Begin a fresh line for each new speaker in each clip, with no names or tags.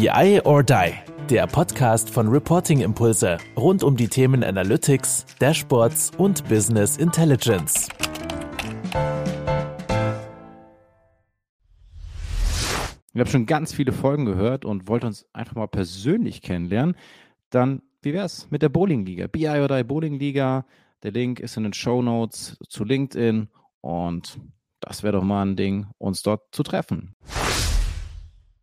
BI or Die, der Podcast von Reporting Impulse rund um die Themen Analytics, Dashboards und Business Intelligence.
Ich habe schon ganz viele Folgen gehört und wollte uns einfach mal persönlich kennenlernen. Dann, wie wäre es mit der Bowling-Liga? BI or Die Bowling-Liga. Der Link ist in den Show Notes zu LinkedIn und das wäre doch mal ein Ding, uns dort zu treffen.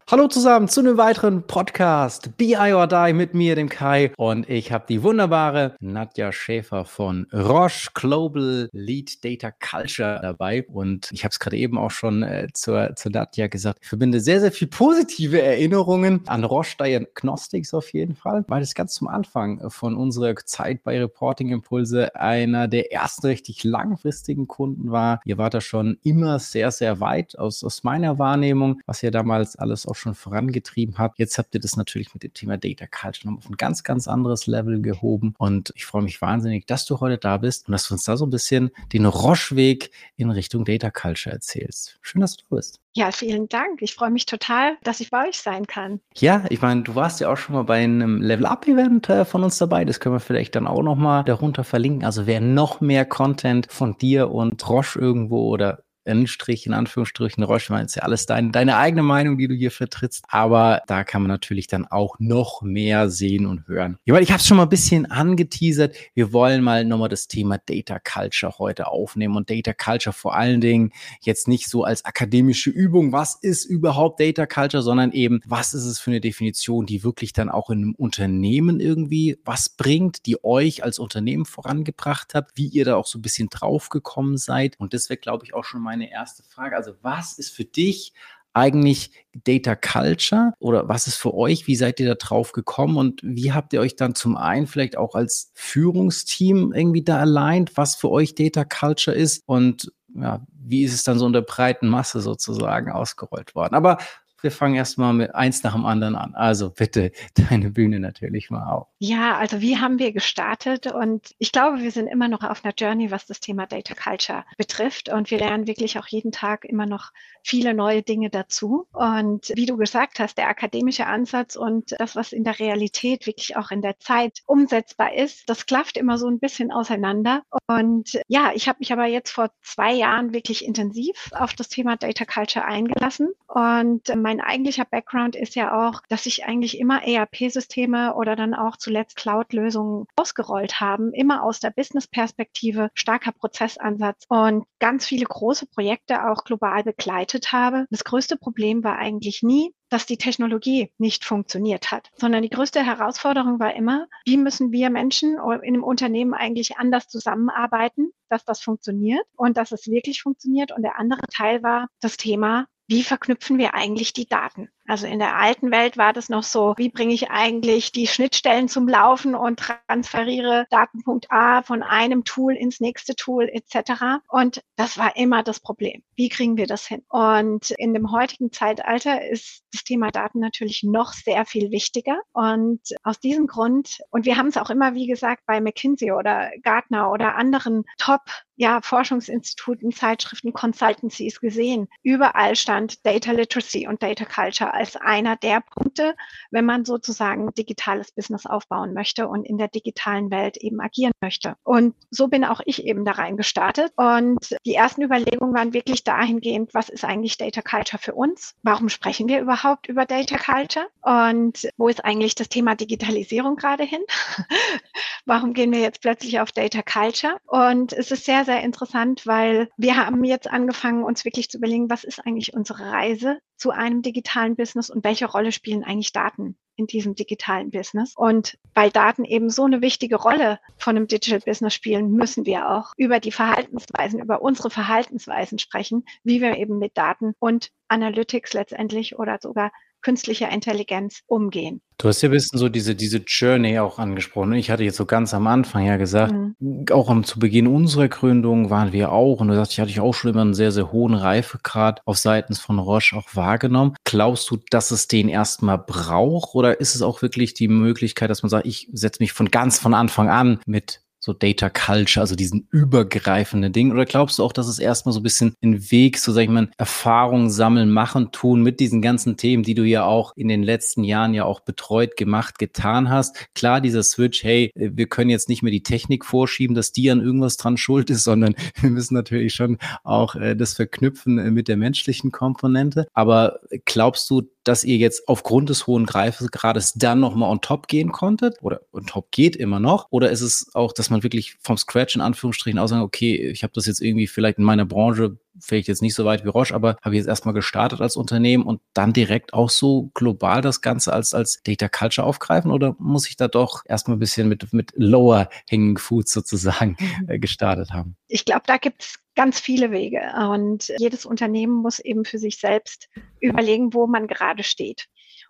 Hallo zusammen zu einem weiteren Podcast BI or Die mit mir, dem Kai. Und ich habe die wunderbare Nadja Schäfer von Roche Global Lead Data Culture dabei. Und ich habe es gerade eben auch schon äh, zur, zur Nadja gesagt. Ich verbinde sehr, sehr viel positive Erinnerungen an Roche Diagnostics auf jeden Fall, weil es ganz zum Anfang von unserer Zeit bei Reporting Impulse einer der ersten richtig langfristigen Kunden war. Ihr wart da schon immer sehr, sehr weit aus, aus meiner Wahrnehmung, was ihr damals alles auch schon vorangetrieben habt. Jetzt habt ihr das natürlich mit dem Thema Data Culture auf ein ganz, ganz anderes Level gehoben. Und ich freue mich wahnsinnig, dass du heute da bist und dass du uns da so ein bisschen den Roche-Weg in Richtung Data Culture erzählst. Schön, dass du da bist.
Ja, vielen Dank. Ich freue mich total, dass ich bei euch sein kann.
Ja, ich meine, du warst ja auch schon mal bei einem Level-Up-Event äh, von uns dabei. Das können wir vielleicht dann auch nochmal darunter verlinken. Also wer noch mehr Content von dir und Roche irgendwo oder Strich, in Anführungsstrichen, Roche, ist ja alles dein, deine eigene Meinung, die du hier vertrittst. Aber da kann man natürlich dann auch noch mehr sehen und hören. Weil ich habe es schon mal ein bisschen angeteasert. Wir wollen mal nochmal das Thema Data Culture heute aufnehmen und Data Culture vor allen Dingen jetzt nicht so als akademische Übung, was ist überhaupt Data Culture, sondern eben, was ist es für eine Definition, die wirklich dann auch in einem Unternehmen irgendwie was bringt, die euch als Unternehmen vorangebracht hat, wie ihr da auch so ein bisschen draufgekommen seid. Und das wäre, glaube ich, auch schon meine erste Frage. Also was ist für dich eigentlich Data Culture oder was ist für euch? Wie seid ihr da drauf gekommen und wie habt ihr euch dann zum einen vielleicht auch als Führungsteam irgendwie da allein, was für euch Data Culture ist und ja, wie ist es dann so in der breiten Masse sozusagen ausgerollt worden? Aber wir fangen erstmal mit eins nach dem anderen an. Also bitte deine Bühne natürlich mal auf.
Ja, also wie haben wir gestartet? Und ich glaube, wir sind immer noch auf einer Journey, was das Thema Data Culture betrifft. Und wir lernen wirklich auch jeden Tag immer noch viele neue Dinge dazu. Und wie du gesagt hast, der akademische Ansatz und das, was in der Realität wirklich auch in der Zeit umsetzbar ist, das klafft immer so ein bisschen auseinander. Und ja, ich habe mich aber jetzt vor zwei Jahren wirklich intensiv auf das Thema Data Culture eingelassen. Und mein eigentlicher Background ist ja auch, dass ich eigentlich immer ERP-Systeme oder dann auch zuletzt Cloud-Lösungen ausgerollt haben, immer aus der Business-Perspektive, starker Prozessansatz und ganz viele große Projekte auch global begleitet habe. Das größte Problem war eigentlich nie, dass die Technologie nicht funktioniert hat, sondern die größte Herausforderung war immer, wie müssen wir Menschen in einem Unternehmen eigentlich anders zusammenarbeiten, dass das funktioniert und dass es wirklich funktioniert. Und der andere Teil war das Thema, wie verknüpfen wir eigentlich die Daten? Also in der alten Welt war das noch so, wie bringe ich eigentlich die Schnittstellen zum Laufen und transferiere Datenpunkt A von einem Tool ins nächste Tool etc. Und das war immer das Problem. Wie kriegen wir das hin? Und in dem heutigen Zeitalter ist das Thema Daten natürlich noch sehr viel wichtiger. Und aus diesem Grund, und wir haben es auch immer, wie gesagt, bei McKinsey oder Gartner oder anderen Top ja, Forschungsinstituten, Zeitschriften, Consultancies gesehen. Überall stand Data Literacy und Data Culture als einer der Punkte, wenn man sozusagen digitales Business aufbauen möchte und in der digitalen Welt eben agieren möchte. Und so bin auch ich eben da rein gestartet. Und die ersten Überlegungen waren wirklich dahingehend, was ist eigentlich Data Culture für uns? Warum sprechen wir überhaupt über Data Culture? Und wo ist eigentlich das Thema Digitalisierung gerade hin? Warum gehen wir jetzt plötzlich auf Data Culture? Und es ist sehr, sehr interessant, weil wir haben jetzt angefangen, uns wirklich zu überlegen, was ist eigentlich unsere Reise zu einem digitalen Business und welche Rolle spielen eigentlich Daten in diesem digitalen Business. Und weil Daten eben so eine wichtige Rolle von einem Digital Business spielen, müssen wir auch über die Verhaltensweisen, über unsere Verhaltensweisen sprechen, wie wir eben mit Daten und Analytics letztendlich oder sogar künstlicher Intelligenz umgehen.
Du hast ja ein bisschen so diese, diese Journey auch angesprochen. Ich hatte jetzt so ganz am Anfang ja gesagt, mhm. auch am, zu Beginn unserer Gründung waren wir auch, und du sagst, ich hatte ich auch schon immer einen sehr, sehr hohen Reifegrad auf seitens von Roche auch wahrgenommen. Glaubst du, dass es den erstmal braucht oder ist es auch wirklich die Möglichkeit, dass man sagt, ich setze mich von ganz von Anfang an mit so Data Culture, also diesen übergreifenden Ding? Oder glaubst du auch, dass es erstmal so ein bisschen ein Weg, so sag ich mal, Erfahrung sammeln, machen, tun mit diesen ganzen Themen, die du ja auch in den letzten Jahren ja auch betreut, gemacht, getan hast? Klar, dieser Switch, hey, wir können jetzt nicht mehr die Technik vorschieben, dass die an irgendwas dran schuld ist, sondern wir müssen natürlich schon auch äh, das verknüpfen äh, mit der menschlichen Komponente. Aber glaubst du, dass ihr jetzt aufgrund des hohen Greifgrades dann nochmal on top gehen konntet? Oder on top geht immer noch? Oder ist es auch, dass man wirklich vom Scratch in Anführungsstrichen auch sagen, okay, ich habe das jetzt irgendwie vielleicht in meiner Branche vielleicht jetzt nicht so weit wie Roche, aber habe jetzt erstmal gestartet als Unternehmen und dann direkt auch so global das Ganze als, als Data Culture aufgreifen? Oder muss ich da doch erstmal ein bisschen mit, mit lower hanging food sozusagen mhm. äh, gestartet haben?
Ich glaube, da gibt es ganz viele Wege und jedes Unternehmen muss eben für sich selbst überlegen, wo man gerade steht.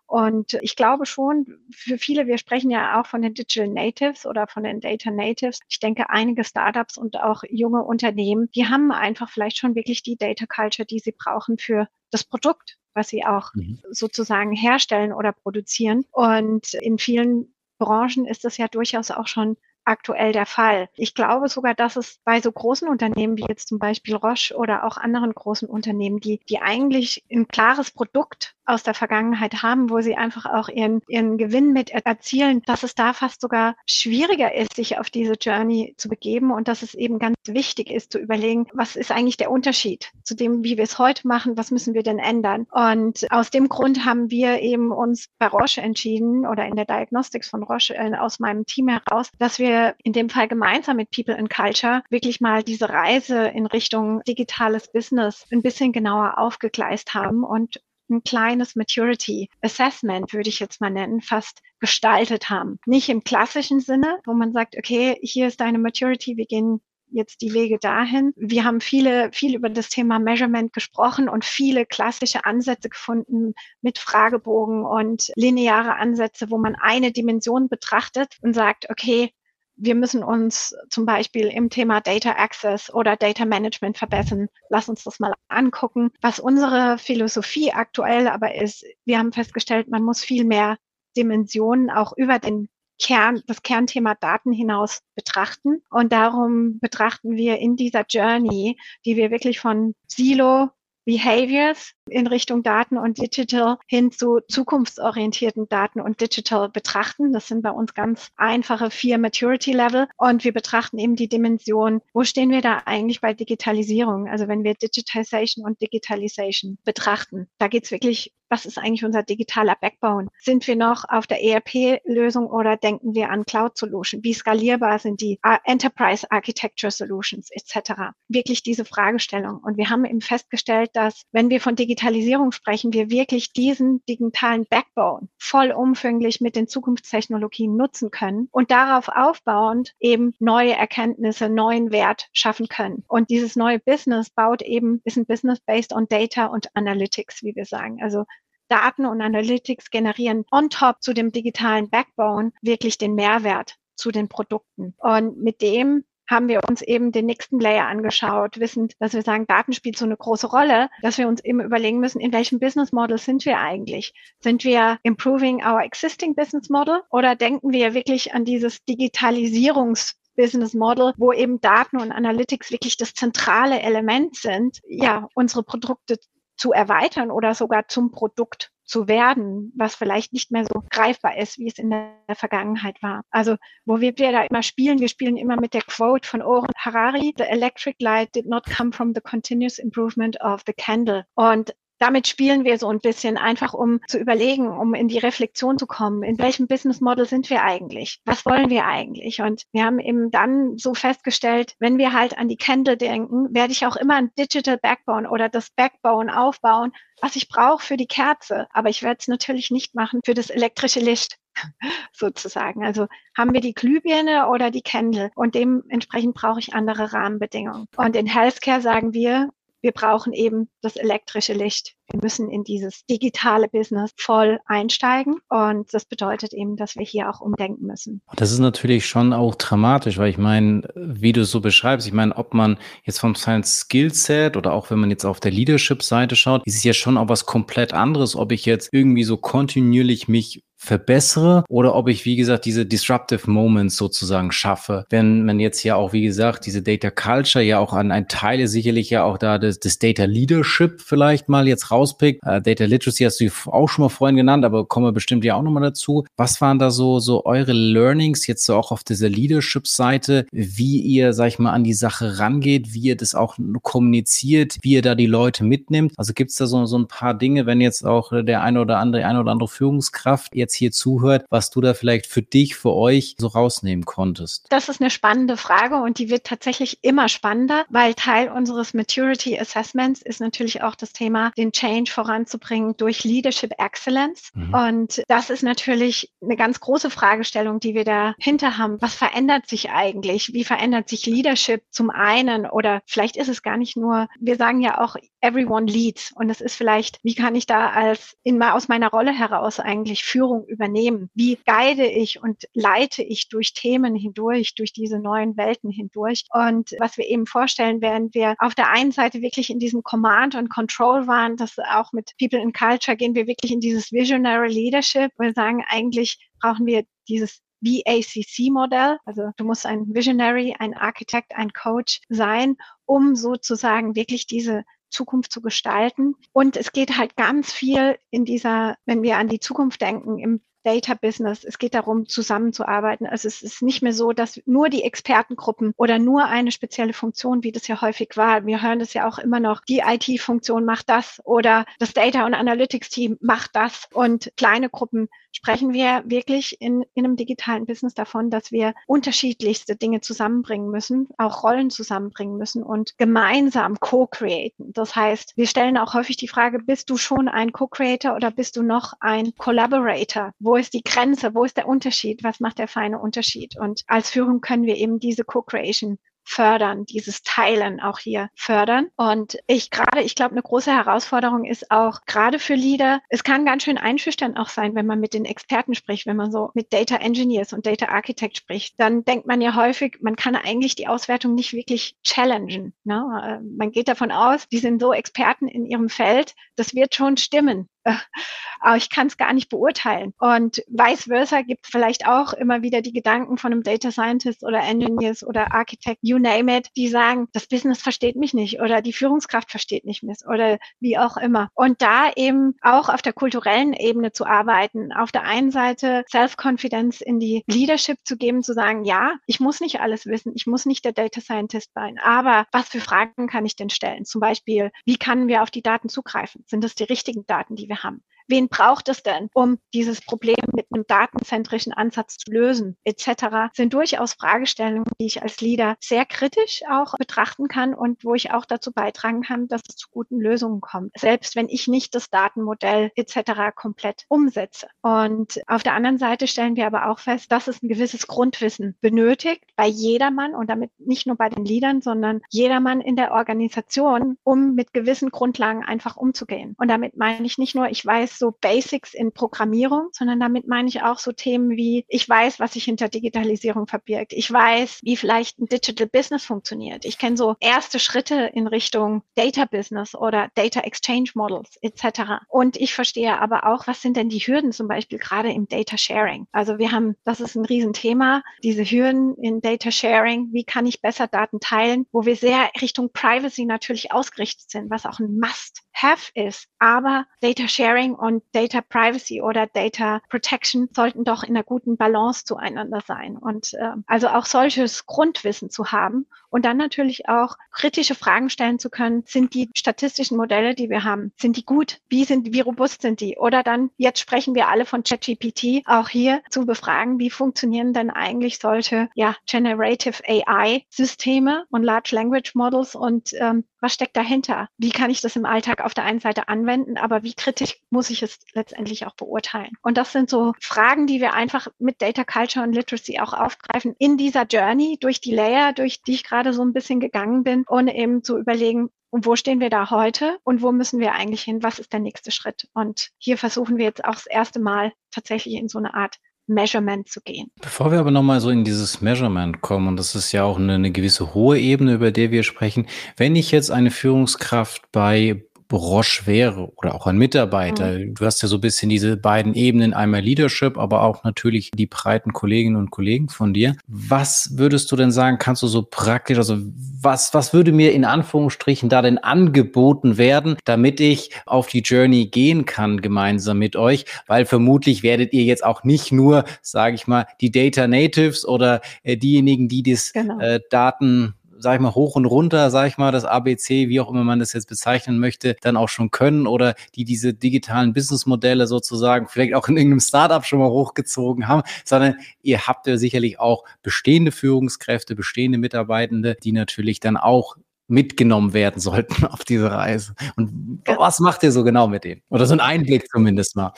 Und ich glaube schon, für viele, wir sprechen ja auch von den Digital Natives oder von den Data Natives. Ich denke, einige Startups und auch junge Unternehmen, die haben einfach vielleicht schon wirklich die Data Culture, die sie brauchen für das Produkt, was sie auch mhm. sozusagen herstellen oder produzieren. Und in vielen Branchen ist das ja durchaus auch schon aktuell der Fall. Ich glaube sogar, dass es bei so großen Unternehmen wie jetzt zum Beispiel Roche oder auch anderen großen Unternehmen, die, die eigentlich ein klares Produkt aus der Vergangenheit haben, wo sie einfach auch ihren, ihren Gewinn mit erzielen, dass es da fast sogar schwieriger ist, sich auf diese Journey zu begeben und dass es eben ganz wichtig ist zu überlegen, was ist eigentlich der Unterschied zu dem, wie wir es heute machen, was müssen wir denn ändern? Und aus dem Grund haben wir eben uns bei Roche entschieden oder in der Diagnostics von Roche äh, aus meinem Team heraus, dass wir in dem Fall gemeinsam mit People and Culture wirklich mal diese Reise in Richtung digitales Business ein bisschen genauer aufgegleist haben und ein kleines Maturity Assessment, würde ich jetzt mal nennen, fast gestaltet haben. Nicht im klassischen Sinne, wo man sagt, okay, hier ist deine Maturity, wir gehen jetzt die Wege dahin. Wir haben viele, viel über das Thema Measurement gesprochen und viele klassische Ansätze gefunden mit Fragebogen und lineare Ansätze, wo man eine Dimension betrachtet und sagt, okay, wir müssen uns zum Beispiel im Thema Data Access oder Data Management verbessern. Lass uns das mal angucken. Was unsere Philosophie aktuell aber ist, wir haben festgestellt, man muss viel mehr Dimensionen auch über den Kern, das Kernthema Daten hinaus betrachten. Und darum betrachten wir in dieser Journey, die wir wirklich von Silo Behaviors in Richtung Daten und Digital hin zu zukunftsorientierten Daten und Digital betrachten. Das sind bei uns ganz einfache vier Maturity Level und wir betrachten eben die Dimension, wo stehen wir da eigentlich bei Digitalisierung? Also wenn wir Digitization und Digitalization betrachten, da geht es wirklich was ist eigentlich unser digitaler Backbone? Sind wir noch auf der ERP-Lösung oder denken wir an Cloud-Solution? Wie skalierbar sind die äh, Enterprise Architecture Solutions etc.? Wirklich diese Fragestellung. Und wir haben eben festgestellt, dass wenn wir von Digitalisierung sprechen, wir wirklich diesen digitalen Backbone vollumfänglich mit den Zukunftstechnologien nutzen können und darauf aufbauend eben neue Erkenntnisse, neuen Wert schaffen können. Und dieses neue Business baut eben, ist ein Business based on Data und Analytics, wie wir sagen. Also Daten und Analytics generieren on top zu dem digitalen Backbone wirklich den Mehrwert zu den Produkten. Und mit dem haben wir uns eben den nächsten Layer angeschaut, wissend, dass wir sagen, Daten spielt so eine große Rolle, dass wir uns eben überlegen müssen, in welchem Business Model sind wir eigentlich? Sind wir improving our existing business model oder denken wir wirklich an dieses Digitalisierungs Business Model, wo eben Daten und Analytics wirklich das zentrale Element sind, ja, unsere Produkte zu erweitern oder sogar zum Produkt zu werden, was vielleicht nicht mehr so greifbar ist, wie es in der Vergangenheit war. Also wo wir, da immer spielen, wir spielen immer mit der Quote von Oren Harari, The electric light did not come from the continuous improvement of the candle. Und damit spielen wir so ein bisschen einfach, um zu überlegen, um in die Reflexion zu kommen. In welchem Business Model sind wir eigentlich? Was wollen wir eigentlich? Und wir haben eben dann so festgestellt, wenn wir halt an die Candle denken, werde ich auch immer ein Digital Backbone oder das Backbone aufbauen, was ich brauche für die Kerze. Aber ich werde es natürlich nicht machen für das elektrische Licht sozusagen. Also haben wir die Glühbirne oder die Candle und dementsprechend brauche ich andere Rahmenbedingungen. Und in Healthcare sagen wir, wir brauchen eben das elektrische Licht. Wir müssen in dieses digitale Business voll einsteigen. Und das bedeutet eben, dass wir hier auch umdenken müssen.
Das ist natürlich schon auch dramatisch, weil ich meine, wie du so beschreibst, ich meine, ob man jetzt vom Science Skillset oder auch wenn man jetzt auf der Leadership-Seite schaut, ist es ja schon auch was komplett anderes, ob ich jetzt irgendwie so kontinuierlich mich verbessere oder ob ich, wie gesagt, diese disruptive Moments sozusagen schaffe. Wenn man jetzt ja auch, wie gesagt, diese Data Culture ja auch an ein Teil sicherlich ja auch da das, das Data Leadership vielleicht mal jetzt rauspickt. Äh, Data Literacy hast du auch schon mal vorhin genannt, aber kommen wir bestimmt ja auch nochmal dazu. Was waren da so, so eure Learnings jetzt so auch auf dieser Leadership-Seite, wie ihr, sag ich mal, an die Sache rangeht, wie ihr das auch kommuniziert, wie ihr da die Leute mitnimmt? Also gibt es da so, so ein paar Dinge, wenn jetzt auch der eine oder andere, eine oder andere Führungskraft jetzt hier zuhört, was du da vielleicht für dich, für euch so rausnehmen konntest?
Das ist eine spannende Frage und die wird tatsächlich immer spannender, weil Teil unseres Maturity Assessments ist natürlich auch das Thema, den Change voranzubringen durch Leadership Excellence. Mhm. Und das ist natürlich eine ganz große Fragestellung, die wir dahinter haben. Was verändert sich eigentlich? Wie verändert sich Leadership zum einen? Oder vielleicht ist es gar nicht nur, wir sagen ja auch, everyone leads. Und es ist vielleicht, wie kann ich da als in, aus meiner Rolle heraus eigentlich Führung übernehmen? Wie guide ich und leite ich durch Themen hindurch, durch diese neuen Welten hindurch? Und was wir eben vorstellen, während wir auf der einen Seite wirklich in diesem Command und Control waren, dass auch mit People in Culture gehen wir wirklich in dieses Visionary Leadership. Wir sagen, eigentlich brauchen wir dieses VACC-Modell. Also du musst ein Visionary, ein Architect, ein Coach sein, um sozusagen wirklich diese Zukunft zu gestalten. Und es geht halt ganz viel in dieser, wenn wir an die Zukunft denken, im Data Business. Es geht darum, zusammenzuarbeiten. Also es ist nicht mehr so, dass nur die Expertengruppen oder nur eine spezielle Funktion, wie das ja häufig war. Wir hören das ja auch immer noch. Die IT-Funktion macht das oder das Data und Analytics Team macht das und kleine Gruppen sprechen wir wirklich in, in einem digitalen Business davon, dass wir unterschiedlichste Dinge zusammenbringen müssen, auch Rollen zusammenbringen müssen und gemeinsam co-createn. Das heißt, wir stellen auch häufig die Frage, bist du schon ein Co-Creator oder bist du noch ein Collaborator? Wo ist die Grenze? Wo ist der Unterschied? Was macht der feine Unterschied? Und als Führung können wir eben diese Co-Creation fördern, dieses Teilen auch hier fördern. Und ich gerade, ich glaube, eine große Herausforderung ist auch gerade für Leader, es kann ganz schön einschüchternd auch sein, wenn man mit den Experten spricht, wenn man so mit Data Engineers und Data Architect spricht, dann denkt man ja häufig, man kann eigentlich die Auswertung nicht wirklich challengen. Ne? Äh, man geht davon aus, die sind so Experten in ihrem Feld, das wird schon stimmen. aber ich kann es gar nicht beurteilen. Und vice versa gibt vielleicht auch immer wieder die Gedanken von einem Data Scientist oder Engineers oder Architect, you name it, die sagen, das Business versteht mich nicht oder die Führungskraft versteht mich nicht oder wie auch immer. Und da eben auch auf der kulturellen Ebene zu arbeiten, auf der einen Seite Self-Confidence in die Leadership zu geben, zu sagen, ja, ich muss nicht alles wissen, ich muss nicht der Data Scientist sein, aber was für Fragen kann ich denn stellen? Zum Beispiel, wie können wir auf die Daten zugreifen? Sind das die richtigen Daten, die wir haben? Wen braucht es denn, um dieses Problem mit einem datenzentrischen Ansatz zu lösen, etc., sind durchaus Fragestellungen, die ich als Leader sehr kritisch auch betrachten kann und wo ich auch dazu beitragen kann, dass es zu guten Lösungen kommt, selbst wenn ich nicht das Datenmodell etc. komplett umsetze. Und auf der anderen Seite stellen wir aber auch fest, dass es ein gewisses Grundwissen benötigt bei jedermann und damit nicht nur bei den Leadern, sondern jedermann in der Organisation, um mit gewissen Grundlagen einfach umzugehen. Und damit meine ich nicht nur, ich weiß, so Basics in Programmierung, sondern damit meine ich auch so Themen wie, ich weiß, was sich hinter Digitalisierung verbirgt. Ich weiß, wie vielleicht ein Digital Business funktioniert. Ich kenne so erste Schritte in Richtung Data Business oder Data Exchange Models etc. Und ich verstehe aber auch, was sind denn die Hürden zum Beispiel gerade im Data Sharing. Also wir haben, das ist ein Riesenthema, diese Hürden in Data Sharing. Wie kann ich besser Daten teilen, wo wir sehr Richtung Privacy natürlich ausgerichtet sind, was auch ein Must-Have ist. Aber Data Sharing und Data Privacy oder Data Protection sollten doch in einer guten Balance zueinander sein. Und äh, also auch solches Grundwissen zu haben und dann natürlich auch kritische Fragen stellen zu können, sind die statistischen Modelle, die wir haben, sind die gut? Wie sind, wie robust sind die? Oder dann, jetzt sprechen wir alle von ChatGPT, auch hier zu befragen, wie funktionieren denn eigentlich solche, ja, Generative AI Systeme und Large Language Models und ähm, was steckt dahinter? Wie kann ich das im Alltag auf der einen Seite anwenden, aber wie kritisch muss ich es letztendlich auch beurteilen? Und das sind so Fragen, die wir einfach mit Data Culture und Literacy auch aufgreifen in dieser Journey durch die Layer, durch die ich gerade so ein bisschen gegangen bin, ohne eben zu überlegen, und wo stehen wir da heute und wo müssen wir eigentlich hin? Was ist der nächste Schritt? Und hier versuchen wir jetzt auch das erste Mal tatsächlich in so eine Art Measurement zu gehen.
Bevor wir aber nochmal so in dieses Measurement kommen, und das ist ja auch eine, eine gewisse hohe Ebene, über der wir sprechen, wenn ich jetzt eine Führungskraft bei Brosch wäre oder auch ein Mitarbeiter. Mhm. Du hast ja so ein bisschen diese beiden Ebenen, einmal Leadership, aber auch natürlich die breiten Kolleginnen und Kollegen von dir. Was würdest du denn sagen, kannst du so praktisch, also was, was würde mir in Anführungsstrichen da denn angeboten werden, damit ich auf die Journey gehen kann gemeinsam mit euch? Weil vermutlich werdet ihr jetzt auch nicht nur, sage ich mal, die Data Natives oder äh, diejenigen, die das genau. äh, Daten sag ich mal, hoch und runter, sag ich mal, das ABC, wie auch immer man das jetzt bezeichnen möchte, dann auch schon können oder die diese digitalen Businessmodelle sozusagen vielleicht auch in irgendeinem Startup schon mal hochgezogen haben, sondern ihr habt ja sicherlich auch bestehende Führungskräfte, bestehende Mitarbeitende, die natürlich dann auch mitgenommen werden sollten auf diese Reise. Und was macht ihr so genau mit denen? Oder so ein Einblick zumindest mal.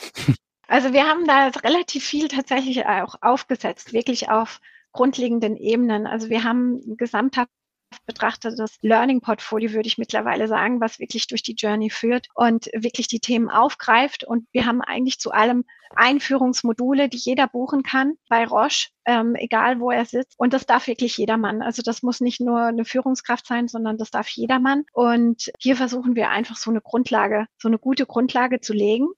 Also wir haben da relativ viel tatsächlich auch aufgesetzt, wirklich auf grundlegenden Ebenen. Also wir haben gesamthaft betrachtet das Learning Portfolio, würde ich mittlerweile sagen, was wirklich durch die Journey führt und wirklich die Themen aufgreift. Und wir haben eigentlich zu allem Einführungsmodule, die jeder buchen kann bei Roche, ähm, egal wo er sitzt. Und das darf wirklich jedermann. Also das muss nicht nur eine Führungskraft sein, sondern das darf jedermann. Und hier versuchen wir einfach so eine Grundlage, so eine gute Grundlage zu legen.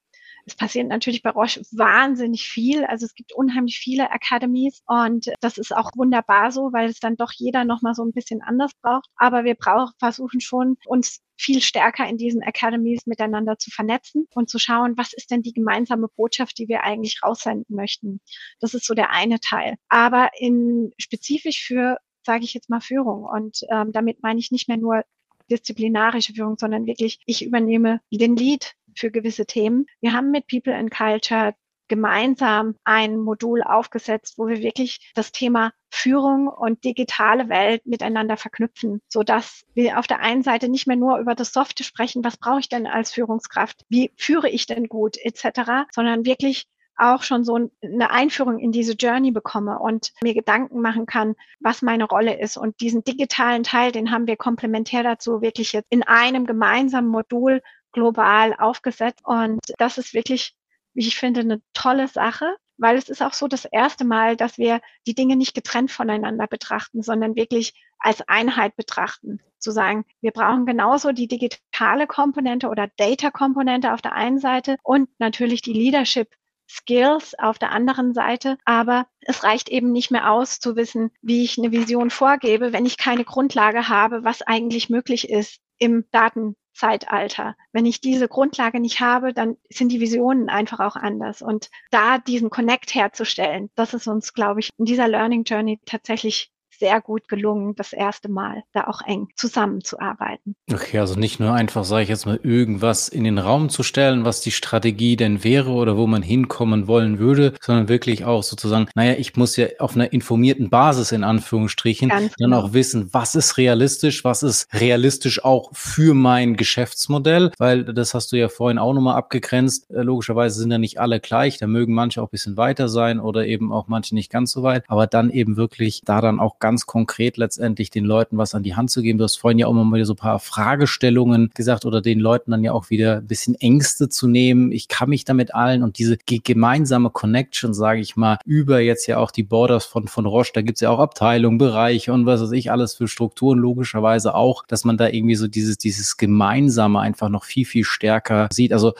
Es passiert natürlich bei Roche wahnsinnig viel. Also es gibt unheimlich viele Academies und das ist auch wunderbar so, weil es dann doch jeder nochmal so ein bisschen anders braucht. Aber wir brauchen, versuchen schon, uns viel stärker in diesen Academies miteinander zu vernetzen und zu schauen, was ist denn die gemeinsame Botschaft, die wir eigentlich raussenden möchten. Das ist so der eine Teil. Aber in spezifisch für sage ich jetzt mal Führung. Und ähm, damit meine ich nicht mehr nur disziplinarische Führung, sondern wirklich, ich übernehme den Lead für gewisse Themen. Wir haben mit People and Culture gemeinsam ein Modul aufgesetzt, wo wir wirklich das Thema Führung und digitale Welt miteinander verknüpfen, so dass wir auf der einen Seite nicht mehr nur über das Softe sprechen, was brauche ich denn als Führungskraft, wie führe ich denn gut etc., sondern wirklich auch schon so eine Einführung in diese Journey bekomme und mir Gedanken machen kann, was meine Rolle ist. Und diesen digitalen Teil, den haben wir komplementär dazu wirklich jetzt in einem gemeinsamen Modul global aufgesetzt. Und das ist wirklich, wie ich finde, eine tolle Sache, weil es ist auch so das erste Mal, dass wir die Dinge nicht getrennt voneinander betrachten, sondern wirklich als Einheit betrachten. Zu sagen, wir brauchen genauso die digitale Komponente oder Data-Komponente auf der einen Seite und natürlich die Leadership Skills auf der anderen Seite. Aber es reicht eben nicht mehr aus zu wissen, wie ich eine Vision vorgebe, wenn ich keine Grundlage habe, was eigentlich möglich ist im Daten Zeitalter. Wenn ich diese Grundlage nicht habe, dann sind die Visionen einfach auch anders. Und da diesen Connect herzustellen, das ist uns, glaube ich, in dieser Learning Journey tatsächlich sehr gut gelungen, das erste Mal da auch eng zusammenzuarbeiten.
Okay, also nicht nur einfach, sage ich jetzt mal, irgendwas in den Raum zu stellen, was die Strategie denn wäre oder wo man hinkommen wollen würde, sondern wirklich auch sozusagen, naja, ich muss ja auf einer informierten Basis in Anführungsstrichen Ganz dann genau. auch wissen, was ist realistisch, was ist realistisch auch für mein Geschäftsmodell, weil das hast du ja vorhin auch nochmal abgegrenzt. Äh, logischerweise sind ja nicht alle gleich, da mögen manche auch ein bisschen weiter sein oder eben auch manche nicht ganz so weit, aber dann eben wirklich da dann auch ganz ganz konkret letztendlich den Leuten was an die Hand zu geben. Du hast vorhin ja auch mal wieder so ein paar Fragestellungen gesagt oder den Leuten dann ja auch wieder ein bisschen Ängste zu nehmen. Ich kann mich damit allen und diese gemeinsame Connection, sage ich mal, über jetzt ja auch die Borders von, von Roche, da gibt es ja auch Abteilungen, Bereiche und was weiß ich, alles für Strukturen logischerweise auch, dass man da irgendwie so dieses, dieses Gemeinsame einfach noch viel, viel stärker sieht. Also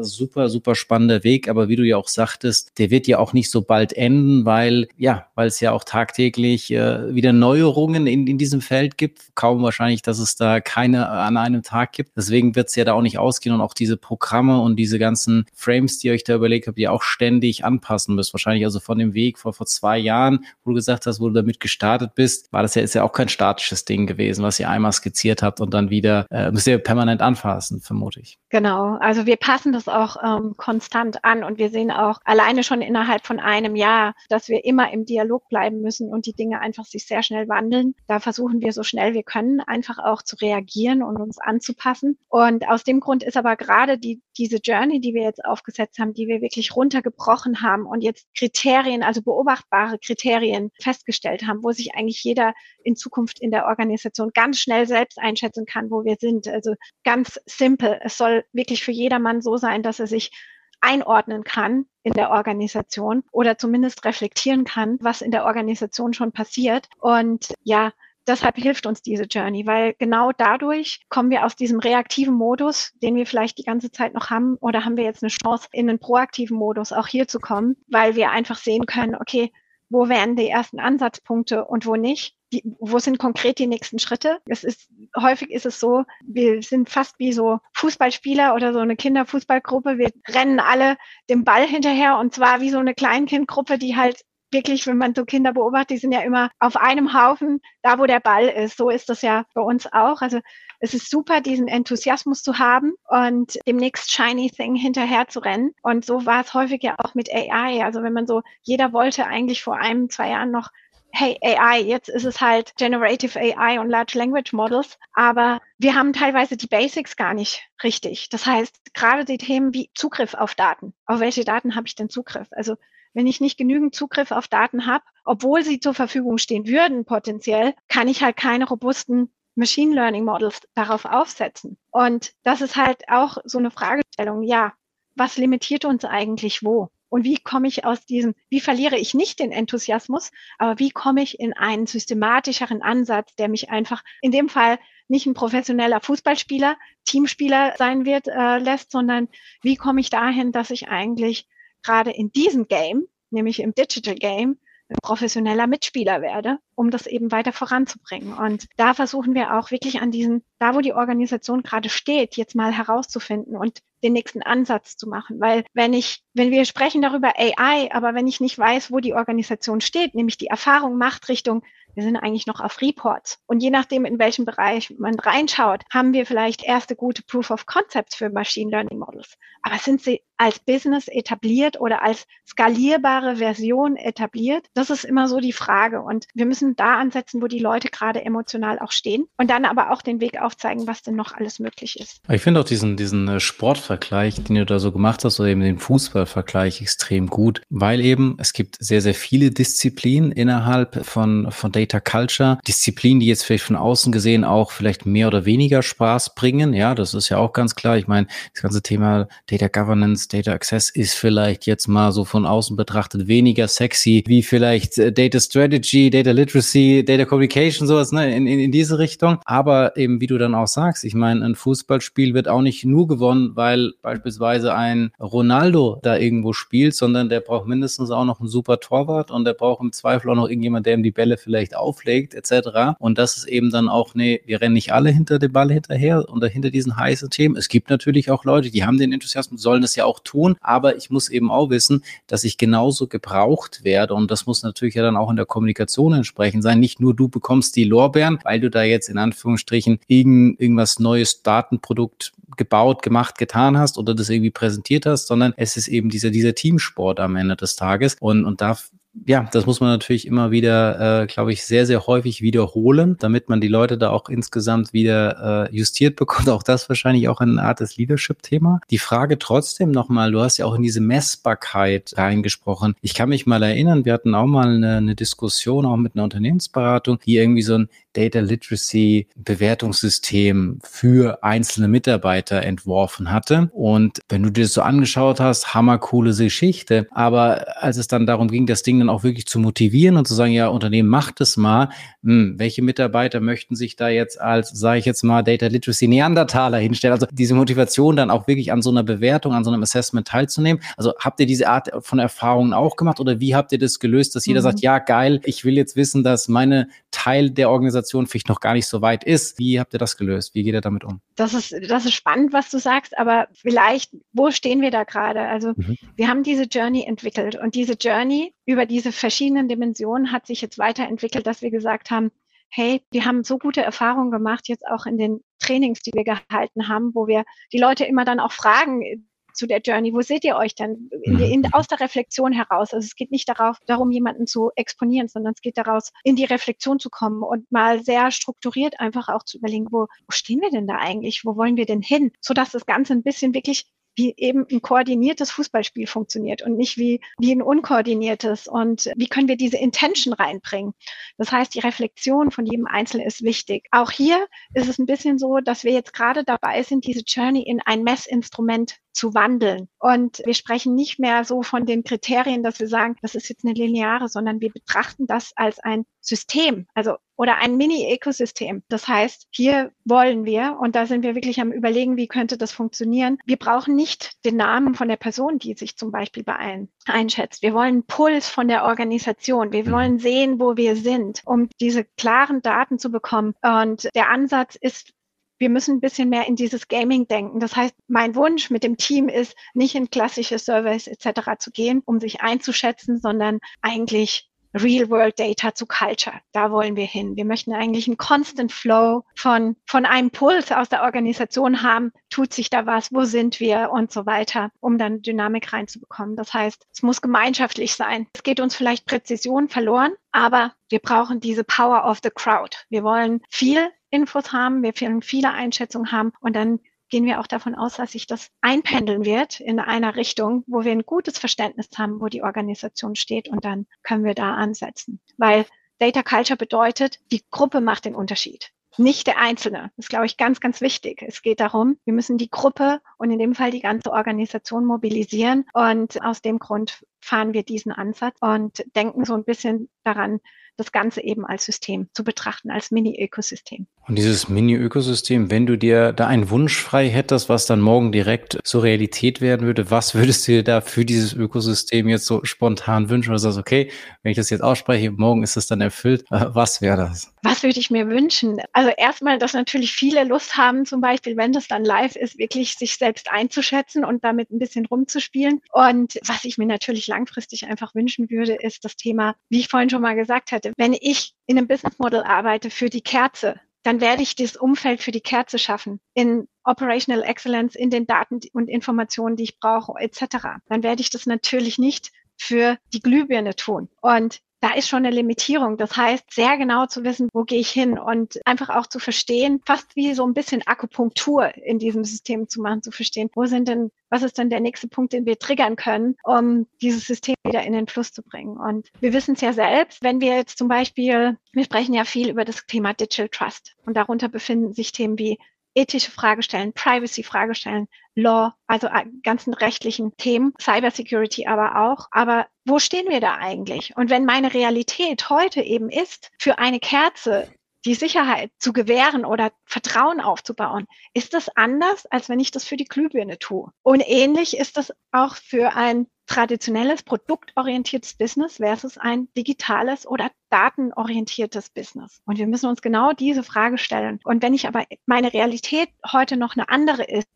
super, super spannender Weg. Aber wie du ja auch sagtest, der wird ja auch nicht so bald enden, weil, ja, weil es ja auch tagtäglich äh, wieder Neuerungen in, in diesem Feld gibt. Kaum wahrscheinlich, dass es da keine an einem Tag gibt. Deswegen wird es ja da auch nicht ausgehen und auch diese Programme und diese ganzen Frames, die ihr euch da überlegt habt, die auch ständig anpassen müsst. Wahrscheinlich also von dem Weg vor, vor zwei Jahren, wo du gesagt hast, wo du damit gestartet bist, war das ja, ist ja auch kein statisches Ding gewesen, was ihr einmal skizziert habt und dann wieder, äh, müsst ihr permanent anfassen, vermute ich.
Genau. Also wir passen das auch ähm, konstant an und wir sehen auch alleine schon innerhalb von einem Jahr, dass wir immer im Dialog bleiben müssen und die Dinge einfach sich sehr schnell wandeln. Da versuchen wir so schnell wir können einfach auch zu reagieren und uns anzupassen. Und aus dem Grund ist aber gerade die, diese Journey, die wir jetzt aufgesetzt haben, die wir wirklich runtergebrochen haben und jetzt Kriterien, also beobachtbare Kriterien festgestellt haben, wo sich eigentlich jeder in Zukunft in der Organisation ganz schnell selbst einschätzen kann, wo wir sind. Also ganz simpel. Es soll wirklich für jedermann so sein, dass er sich einordnen kann in der Organisation oder zumindest reflektieren kann, was in der Organisation schon passiert. Und ja, deshalb hilft uns diese Journey, weil genau dadurch kommen wir aus diesem reaktiven Modus, den wir vielleicht die ganze Zeit noch haben, oder haben wir jetzt eine Chance, in einen proaktiven Modus auch hier zu kommen, weil wir einfach sehen können, okay, wo wären die ersten Ansatzpunkte und wo nicht? Die, wo sind konkret die nächsten Schritte? Es ist, häufig ist es so, wir sind fast wie so Fußballspieler oder so eine Kinderfußballgruppe. Wir rennen alle dem Ball hinterher und zwar wie so eine Kleinkindgruppe, die halt wirklich, wenn man so Kinder beobachtet, die sind ja immer auf einem Haufen, da wo der Ball ist. So ist das ja bei uns auch. Also es ist super, diesen Enthusiasmus zu haben und dem Next Shiny Thing hinterher zu rennen. Und so war es häufig ja auch mit AI. Also wenn man so, jeder wollte eigentlich vor einem, zwei Jahren noch hey, AI, jetzt ist es halt Generative AI und Large Language Models, aber wir haben teilweise die Basics gar nicht richtig. Das heißt, gerade die Themen wie Zugriff auf Daten. Auf welche Daten habe ich denn Zugriff? Also wenn ich nicht genügend Zugriff auf Daten habe, obwohl sie zur Verfügung stehen würden potenziell, kann ich halt keine robusten Machine Learning Models darauf aufsetzen. Und das ist halt auch so eine Fragestellung. Ja, was limitiert uns eigentlich wo? Und wie komme ich aus diesem, wie verliere ich nicht den Enthusiasmus, aber wie komme ich in einen systematischeren Ansatz, der mich einfach in dem Fall nicht ein professioneller Fußballspieler, Teamspieler sein wird, äh, lässt, sondern wie komme ich dahin, dass ich eigentlich gerade in diesem Game, nämlich im Digital Game, ein professioneller Mitspieler werde, um das eben weiter voranzubringen. Und da versuchen wir auch wirklich an diesen, da wo die Organisation gerade steht, jetzt mal herauszufinden und den nächsten Ansatz zu machen. Weil wenn ich, wenn wir sprechen darüber AI, aber wenn ich nicht weiß, wo die Organisation steht, nämlich die Erfahrung macht Richtung wir sind eigentlich noch auf Reports. Und je nachdem, in welchem Bereich man reinschaut, haben wir vielleicht erste gute Proof of Concepts für Machine Learning Models. Aber sind sie als Business etabliert oder als skalierbare Version etabliert? Das ist immer so die Frage. Und wir müssen da ansetzen, wo die Leute gerade emotional auch stehen und dann aber auch den Weg aufzeigen, was denn noch alles möglich ist.
Ich finde auch diesen, diesen äh, Sportvergleich, den du da so gemacht hast, oder eben den Fußballvergleich extrem gut, weil eben es gibt sehr, sehr viele Disziplinen innerhalb von, von Data Culture. Disziplinen, die jetzt vielleicht von außen gesehen auch vielleicht mehr oder weniger Spaß bringen. Ja, das ist ja auch ganz klar. Ich meine, das ganze Thema Data Governance, Data Access ist vielleicht jetzt mal so von außen betrachtet weniger sexy wie vielleicht äh, Data Strategy, Data Literacy, Data Communication, sowas, ne, in, in, in diese Richtung. Aber eben, wie du dann auch sagst, ich meine, ein Fußballspiel wird auch nicht nur gewonnen, weil beispielsweise ein Ronaldo da irgendwo spielt, sondern der braucht mindestens auch noch einen super Torwart und der braucht im Zweifel auch noch irgendjemand, der ihm die Bälle vielleicht auflegt, etc. Und das ist eben dann auch, nee, wir rennen nicht alle hinter dem Ball hinterher und dahinter diesen heißen Themen. Es gibt natürlich auch Leute, die haben den Enthusiasmus, sollen das ja auch tun, aber ich muss eben auch wissen, dass ich genauso gebraucht werde. Und das muss natürlich ja dann auch in der Kommunikation entsprechend sein. Nicht nur du bekommst die Lorbeeren, weil du da jetzt in Anführungsstrichen irgend, irgendwas neues Datenprodukt gebaut, gemacht, getan hast oder das irgendwie präsentiert hast, sondern es ist eben dieser, dieser Teamsport am Ende des Tages. Und, und da ja, das muss man natürlich immer wieder, äh, glaube ich, sehr, sehr häufig wiederholen, damit man die Leute da auch insgesamt wieder äh, justiert bekommt. Auch das wahrscheinlich auch eine Art des Leadership-Thema. Die Frage trotzdem nochmal, du hast ja auch in diese Messbarkeit reingesprochen. Ich kann mich mal erinnern, wir hatten auch mal eine, eine Diskussion auch mit einer Unternehmensberatung, die irgendwie so ein Data Literacy Bewertungssystem für einzelne Mitarbeiter entworfen hatte. Und wenn du dir das so angeschaut hast, hammercoole Geschichte. Aber als es dann darum ging, das Ding auch wirklich zu motivieren und zu sagen, ja, Unternehmen macht es mal, hm, welche Mitarbeiter möchten sich da jetzt als, sage ich jetzt mal, Data Literacy Neandertaler hinstellen? Also diese Motivation dann auch wirklich an so einer Bewertung, an so einem Assessment teilzunehmen. Also habt ihr diese Art von Erfahrungen auch gemacht oder wie habt ihr das gelöst, dass jeder mhm. sagt, ja, geil, ich will jetzt wissen, dass meine Teil der Organisation vielleicht noch gar nicht so weit ist. Wie habt ihr das gelöst? Wie geht ihr damit um?
Das ist, das ist spannend, was du sagst, aber vielleicht, wo stehen wir da gerade? Also mhm. wir haben diese Journey entwickelt und diese Journey über diese verschiedenen Dimensionen hat sich jetzt weiterentwickelt, dass wir gesagt haben, hey, wir haben so gute Erfahrungen gemacht, jetzt auch in den Trainings, die wir gehalten haben, wo wir die Leute immer dann auch fragen, zu der Journey? Wo seht ihr euch denn in, in, mhm. aus der Reflexion heraus? Also es geht nicht darauf, darum, jemanden zu exponieren, sondern es geht daraus, in die Reflexion zu kommen und mal sehr strukturiert einfach auch zu überlegen, wo, wo stehen wir denn da eigentlich? Wo wollen wir denn hin? Sodass das Ganze ein bisschen wirklich wie eben ein koordiniertes Fußballspiel funktioniert und nicht wie, wie ein unkoordiniertes. Und wie können wir diese Intention reinbringen? Das heißt, die Reflexion von jedem Einzelnen ist wichtig. Auch hier ist es ein bisschen so, dass wir jetzt gerade dabei sind, diese Journey in ein Messinstrument zu wandeln. Und wir sprechen nicht mehr so von den Kriterien, dass wir sagen, das ist jetzt eine lineare, sondern wir betrachten das als ein System. Also oder ein Mini-Ökosystem. Das heißt, hier wollen wir, und da sind wir wirklich am Überlegen, wie könnte das funktionieren. Wir brauchen nicht den Namen von der Person, die sich zum Beispiel bei allen einschätzt. Wir wollen Puls von der Organisation. Wir mhm. wollen sehen, wo wir sind, um diese klaren Daten zu bekommen. Und der Ansatz ist wir müssen ein bisschen mehr in dieses Gaming denken. Das heißt, mein Wunsch mit dem Team ist, nicht in klassische Surveys etc. zu gehen, um sich einzuschätzen, sondern eigentlich Real-World-Data zu Culture. Da wollen wir hin. Wir möchten eigentlich einen Constant Flow von, von einem Puls aus der Organisation haben. Tut sich da was? Wo sind wir? Und so weiter, um dann Dynamik reinzubekommen. Das heißt, es muss gemeinschaftlich sein. Es geht uns vielleicht Präzision verloren, aber wir brauchen diese Power of the Crowd. Wir wollen viel Infos haben, wir wollen viele Einschätzungen haben und dann gehen wir auch davon aus, dass sich das einpendeln wird in einer Richtung, wo wir ein gutes Verständnis haben, wo die Organisation steht und dann können wir da ansetzen. Weil Data Culture bedeutet, die Gruppe macht den Unterschied. Nicht der Einzelne. Das ist, glaube ich, ganz, ganz wichtig. Es geht darum, wir müssen die Gruppe und in dem Fall die ganze Organisation mobilisieren. Und aus dem Grund fahren wir diesen Ansatz und denken so ein bisschen daran, das Ganze eben als System zu betrachten, als Mini-Ökosystem.
Und dieses Mini-Ökosystem, wenn du dir da einen Wunsch frei hättest, was dann morgen direkt zur Realität werden würde, was würdest du dir da für dieses Ökosystem jetzt so spontan wünschen? Oder sagst, okay, wenn ich das jetzt ausspreche, morgen ist es dann erfüllt, äh, was wäre das?
Was würde ich mir wünschen? Also erstmal, dass natürlich viele Lust haben, zum Beispiel, wenn das dann live ist, wirklich sich selbst einzuschätzen und damit ein bisschen rumzuspielen. Und was ich mir natürlich langfristig einfach wünschen würde, ist das Thema, wie ich vorhin schon mal gesagt hatte, wenn ich in einem Business Model arbeite für die Kerze, dann werde ich das Umfeld für die Kerze schaffen. In Operational Excellence, in den Daten und Informationen, die ich brauche, etc. Dann werde ich das natürlich nicht für die Glühbirne tun. Und da ist schon eine Limitierung. Das heißt, sehr genau zu wissen, wo gehe ich hin und einfach auch zu verstehen, fast wie so ein bisschen Akupunktur in diesem System zu machen, zu verstehen, wo sind denn, was ist denn der nächste Punkt, den wir triggern können, um dieses System wieder in den Fluss zu bringen. Und wir wissen es ja selbst, wenn wir jetzt zum Beispiel, wir sprechen ja viel über das Thema Digital Trust und darunter befinden sich Themen wie ethische Fragestellen, Privacy-Fragestellen, Law, also ganzen rechtlichen Themen, Cybersecurity aber auch. Aber wo stehen wir da eigentlich? Und wenn meine Realität heute eben ist, für eine Kerze die Sicherheit zu gewähren oder Vertrauen aufzubauen, ist das anders, als wenn ich das für die Glühbirne tue. Und ähnlich ist das auch für ein traditionelles produktorientiertes Business versus ein digitales oder datenorientiertes Business. Und wir müssen uns genau diese Frage stellen. Und wenn ich aber meine Realität heute noch eine andere ist,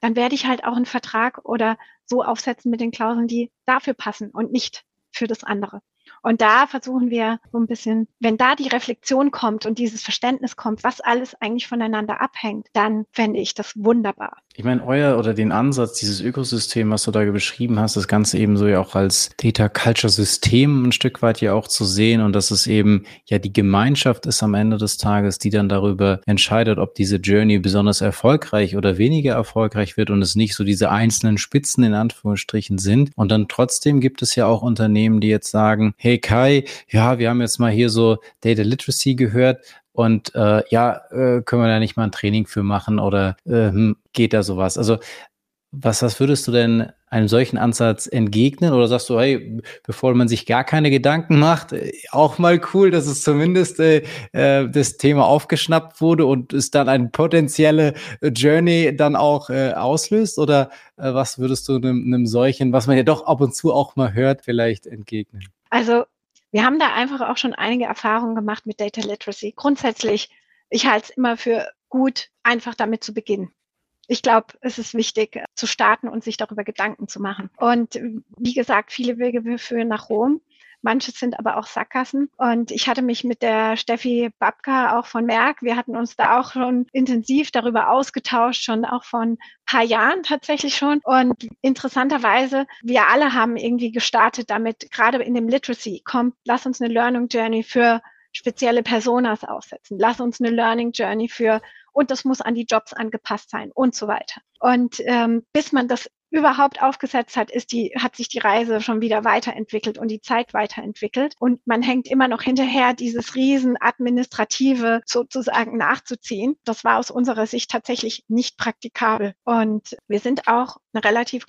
dann werde ich halt auch einen Vertrag oder so aufsetzen mit den Klauseln, die dafür passen und nicht für das andere. Und da versuchen wir so ein bisschen, wenn da die Reflexion kommt und dieses Verständnis kommt, was alles eigentlich voneinander abhängt, dann fände ich das wunderbar.
Ich meine, euer oder den Ansatz, dieses Ökosystem, was du da beschrieben hast, das Ganze eben so ja auch als Data Culture System ein Stück weit ja auch zu sehen und dass es eben ja die Gemeinschaft ist am Ende des Tages, die dann darüber entscheidet, ob diese Journey besonders erfolgreich oder weniger erfolgreich wird und es nicht so diese einzelnen Spitzen in Anführungsstrichen sind. Und dann trotzdem gibt es ja auch Unternehmen, die jetzt sagen, hey Kai, ja, wir haben jetzt mal hier so Data Literacy gehört, und äh, ja, äh, können wir da nicht mal ein Training für machen oder äh, geht da sowas? Also was, was würdest du denn einem solchen Ansatz entgegnen? Oder sagst du, hey, bevor man sich gar keine Gedanken macht, äh, auch mal cool, dass es zumindest äh, äh, das Thema aufgeschnappt wurde und es dann eine potenzielle Journey dann auch äh, auslöst? Oder äh, was würdest du einem, einem solchen, was man ja doch ab und zu auch mal hört, vielleicht entgegnen?
Also wir haben da einfach auch schon einige Erfahrungen gemacht mit Data Literacy. Grundsätzlich, ich halte es immer für gut, einfach damit zu beginnen. Ich glaube, es ist wichtig zu starten und sich darüber Gedanken zu machen. Und wie gesagt, viele Wege führen nach Rom. Manche sind aber auch Sackgassen. Und ich hatte mich mit der Steffi Babka auch von Merck, wir hatten uns da auch schon intensiv darüber ausgetauscht, schon auch von paar Jahren tatsächlich schon. Und interessanterweise, wir alle haben irgendwie gestartet damit, gerade in dem Literacy, kommt, lass uns eine Learning Journey für spezielle Personas aufsetzen. Lass uns eine Learning Journey für und das muss an die Jobs angepasst sein und so weiter. Und ähm, bis man das überhaupt aufgesetzt hat, ist die, hat sich die Reise schon wieder weiterentwickelt und die Zeit weiterentwickelt. Und man hängt immer noch hinterher, dieses riesen administrative sozusagen nachzuziehen. Das war aus unserer Sicht tatsächlich nicht praktikabel. Und wir sind auch eine relativ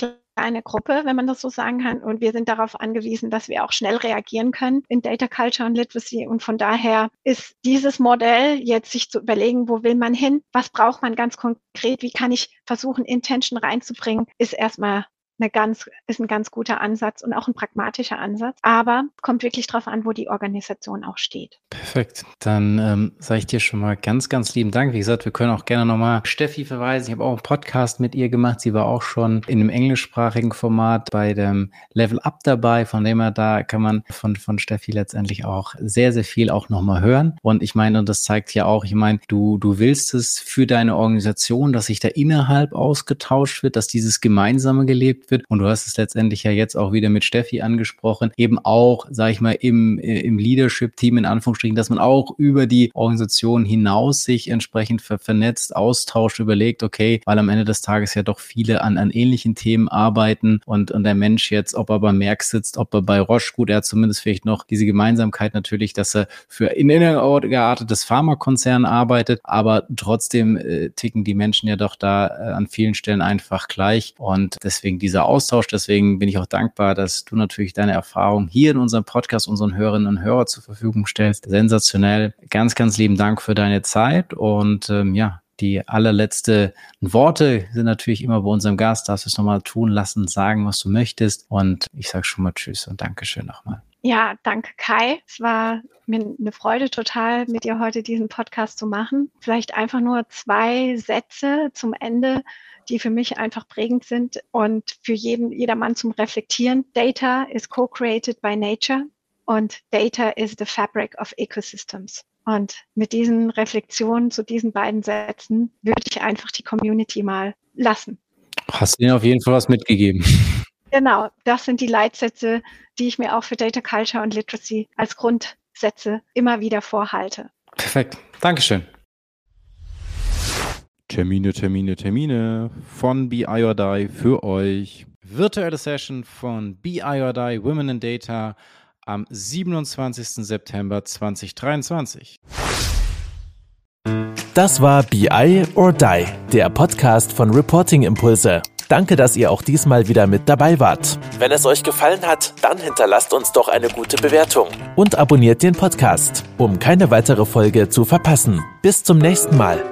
Gruppe, wenn man das so sagen kann. Und wir sind darauf angewiesen, dass wir auch schnell reagieren können in Data Culture und Literacy. Und von daher ist dieses Modell jetzt sich zu überlegen, wo will man hin? Was braucht man ganz konkret? Wie kann ich versuchen, Intention reinzubringen? Ist erstmal eine ganz, ist ein ganz guter Ansatz und auch ein pragmatischer Ansatz. Aber kommt wirklich darauf an, wo die Organisation auch steht.
Perfekt. Dann ähm, sage ich dir schon mal ganz, ganz lieben Dank. Wie gesagt, wir können auch gerne nochmal Steffi verweisen. Ich habe auch einen Podcast mit ihr gemacht. Sie war auch schon in einem englischsprachigen Format bei dem Level Up dabei. Von dem her, da kann man von, von Steffi letztendlich auch sehr, sehr viel auch nochmal hören. Und ich meine, und das zeigt ja auch, ich meine, du, du willst es für deine Organisation, dass sich da innerhalb ausgetauscht wird, dass dieses Gemeinsame gelebt wird. Und du hast es letztendlich ja jetzt auch wieder mit Steffi angesprochen, eben auch, sage ich mal, im, äh, im Leadership-Team in Anführungsstrichen, dass man auch über die Organisation hinaus sich entsprechend ver vernetzt, austauscht, überlegt, okay, weil am Ende des Tages ja doch viele an, an ähnlichen Themen arbeiten und, und der Mensch jetzt, ob er bei Merck sitzt, ob er bei Roche, gut, er hat zumindest vielleicht noch diese Gemeinsamkeit natürlich, dass er für in innergeartetes Pharmakonzern arbeitet, aber trotzdem äh, ticken die Menschen ja doch da äh, an vielen Stellen einfach gleich und deswegen dieser dieser Austausch. Deswegen bin ich auch dankbar, dass du natürlich deine Erfahrung hier in unserem Podcast unseren Hörerinnen und Hörern zur Verfügung stellst. Sensationell. Ganz, ganz lieben Dank für deine Zeit und ähm, ja, die allerletzte Worte sind natürlich immer bei unserem Gast. Darfst du es nochmal tun lassen, sagen, was du möchtest. Und ich sage schon mal Tschüss und Dankeschön nochmal.
Ja, danke Kai. Es war mir eine Freude total, mit dir heute diesen Podcast zu machen. Vielleicht einfach nur zwei Sätze zum Ende die für mich einfach prägend sind und für jeden, jedermann zum Reflektieren. Data is co-created by nature und Data is the fabric of ecosystems. Und mit diesen Reflexionen zu diesen beiden Sätzen würde ich einfach die Community mal lassen.
Hast du ihnen auf jeden Fall was mitgegeben?
Genau, das sind die Leitsätze, die ich mir auch für Data Culture und Literacy als Grundsätze immer wieder vorhalte.
Perfekt. Dankeschön. Termine, Termine, Termine von Be or Die für euch. Virtuelle Session von Be or Die Women in Data am 27. September 2023.
Das war BI or Die, der Podcast von Reporting Impulse. Danke, dass ihr auch diesmal wieder mit dabei wart. Wenn es euch gefallen hat, dann hinterlasst uns doch eine gute Bewertung und abonniert den Podcast, um keine weitere Folge zu verpassen. Bis zum nächsten Mal.